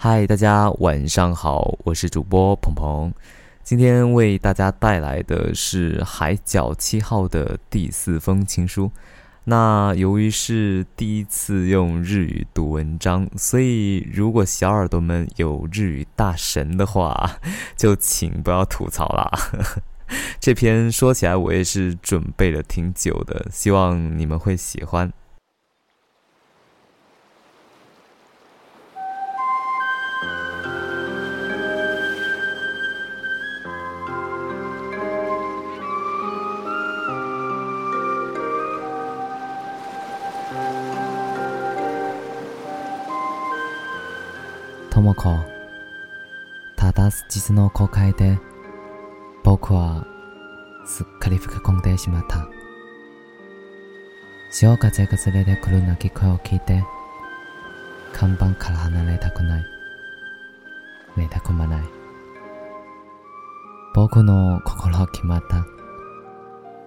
嗨，大家晚上好，我是主播鹏鹏，今天为大家带来的是海角七号的第四封情书。那由于是第一次用日语读文章，所以如果小耳朵们有日语大神的话，就请不要吐槽啦。这篇说起来我也是准备了挺久的，希望你们会喜欢。こ、ただす実の公開で僕はすっかり吹き込んでしまった潮風が連れてくる鳴き声を聞いて看板から離れたくない寝たくもない僕の心は決まった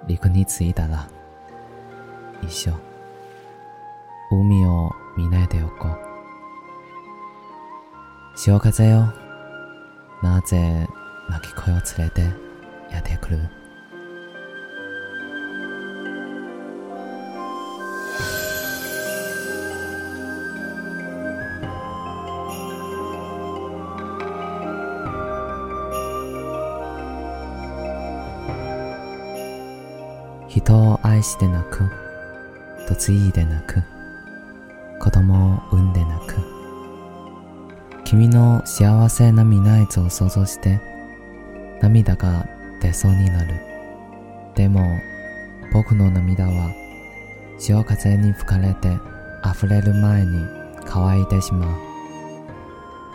陸に着いたら一緒海を見ないでおこう潮風よ。なぜ鳴き声を連れてやってくる人を愛して泣く、嫁いで泣く、子供を産んで泣く。君の幸せな未来図を想像して涙が出そうになる。でも僕の涙は潮風に吹かれて溢れる前に乾いてしまう。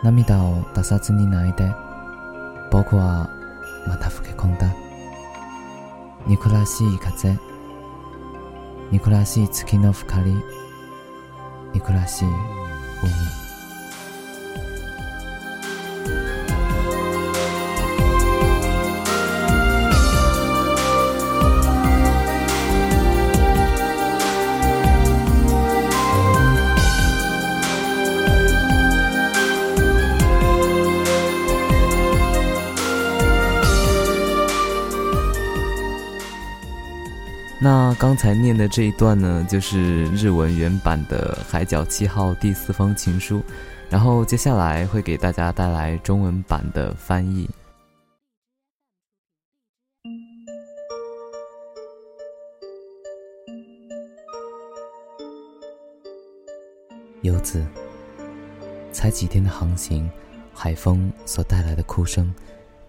涙を出さずに泣いて僕はまた吹け込んだ。憎らしい風、憎らしい月の光、憎らしい海。那刚才念的这一段呢，就是日文原版的《海角七号》第四封情书，然后接下来会给大家带来中文版的翻译。游子，才几天的航行，海风所带来的哭声，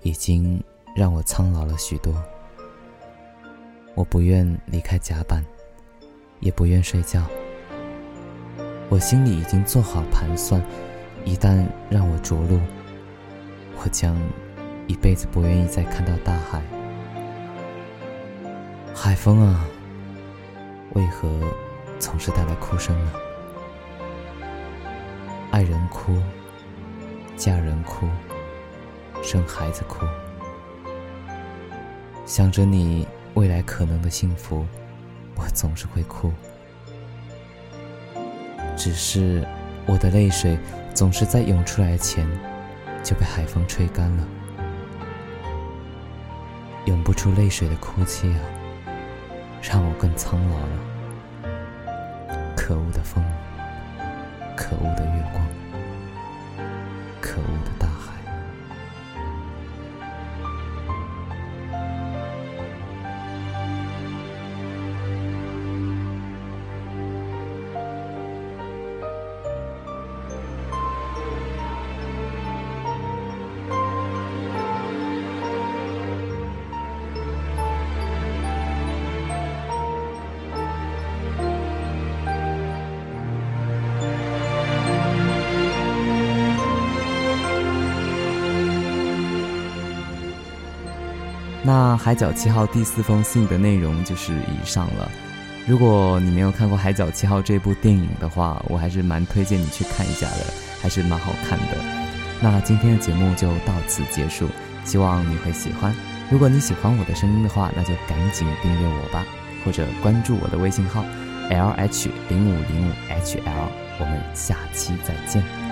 已经让我苍老了许多。我不愿离开甲板，也不愿睡觉。我心里已经做好盘算，一旦让我着陆，我将一辈子不愿意再看到大海。海风啊，为何总是带来哭声呢？爱人哭，嫁人哭，生孩子哭，想着你。未来可能的幸福，我总是会哭。只是我的泪水总是在涌出来前就被海风吹干了，涌不出泪水的哭泣啊，让我更苍老了。可恶的风，可恶的月光，可恶的大。那《海角七号》第四封信的内容就是以上了。如果你没有看过《海角七号》这部电影的话，我还是蛮推荐你去看一下的，还是蛮好看的。那今天的节目就到此结束，希望你会喜欢。如果你喜欢我的声音的话，那就赶紧订阅我吧，或者关注我的微信号 L H 零五零五 H L。我们下期再见。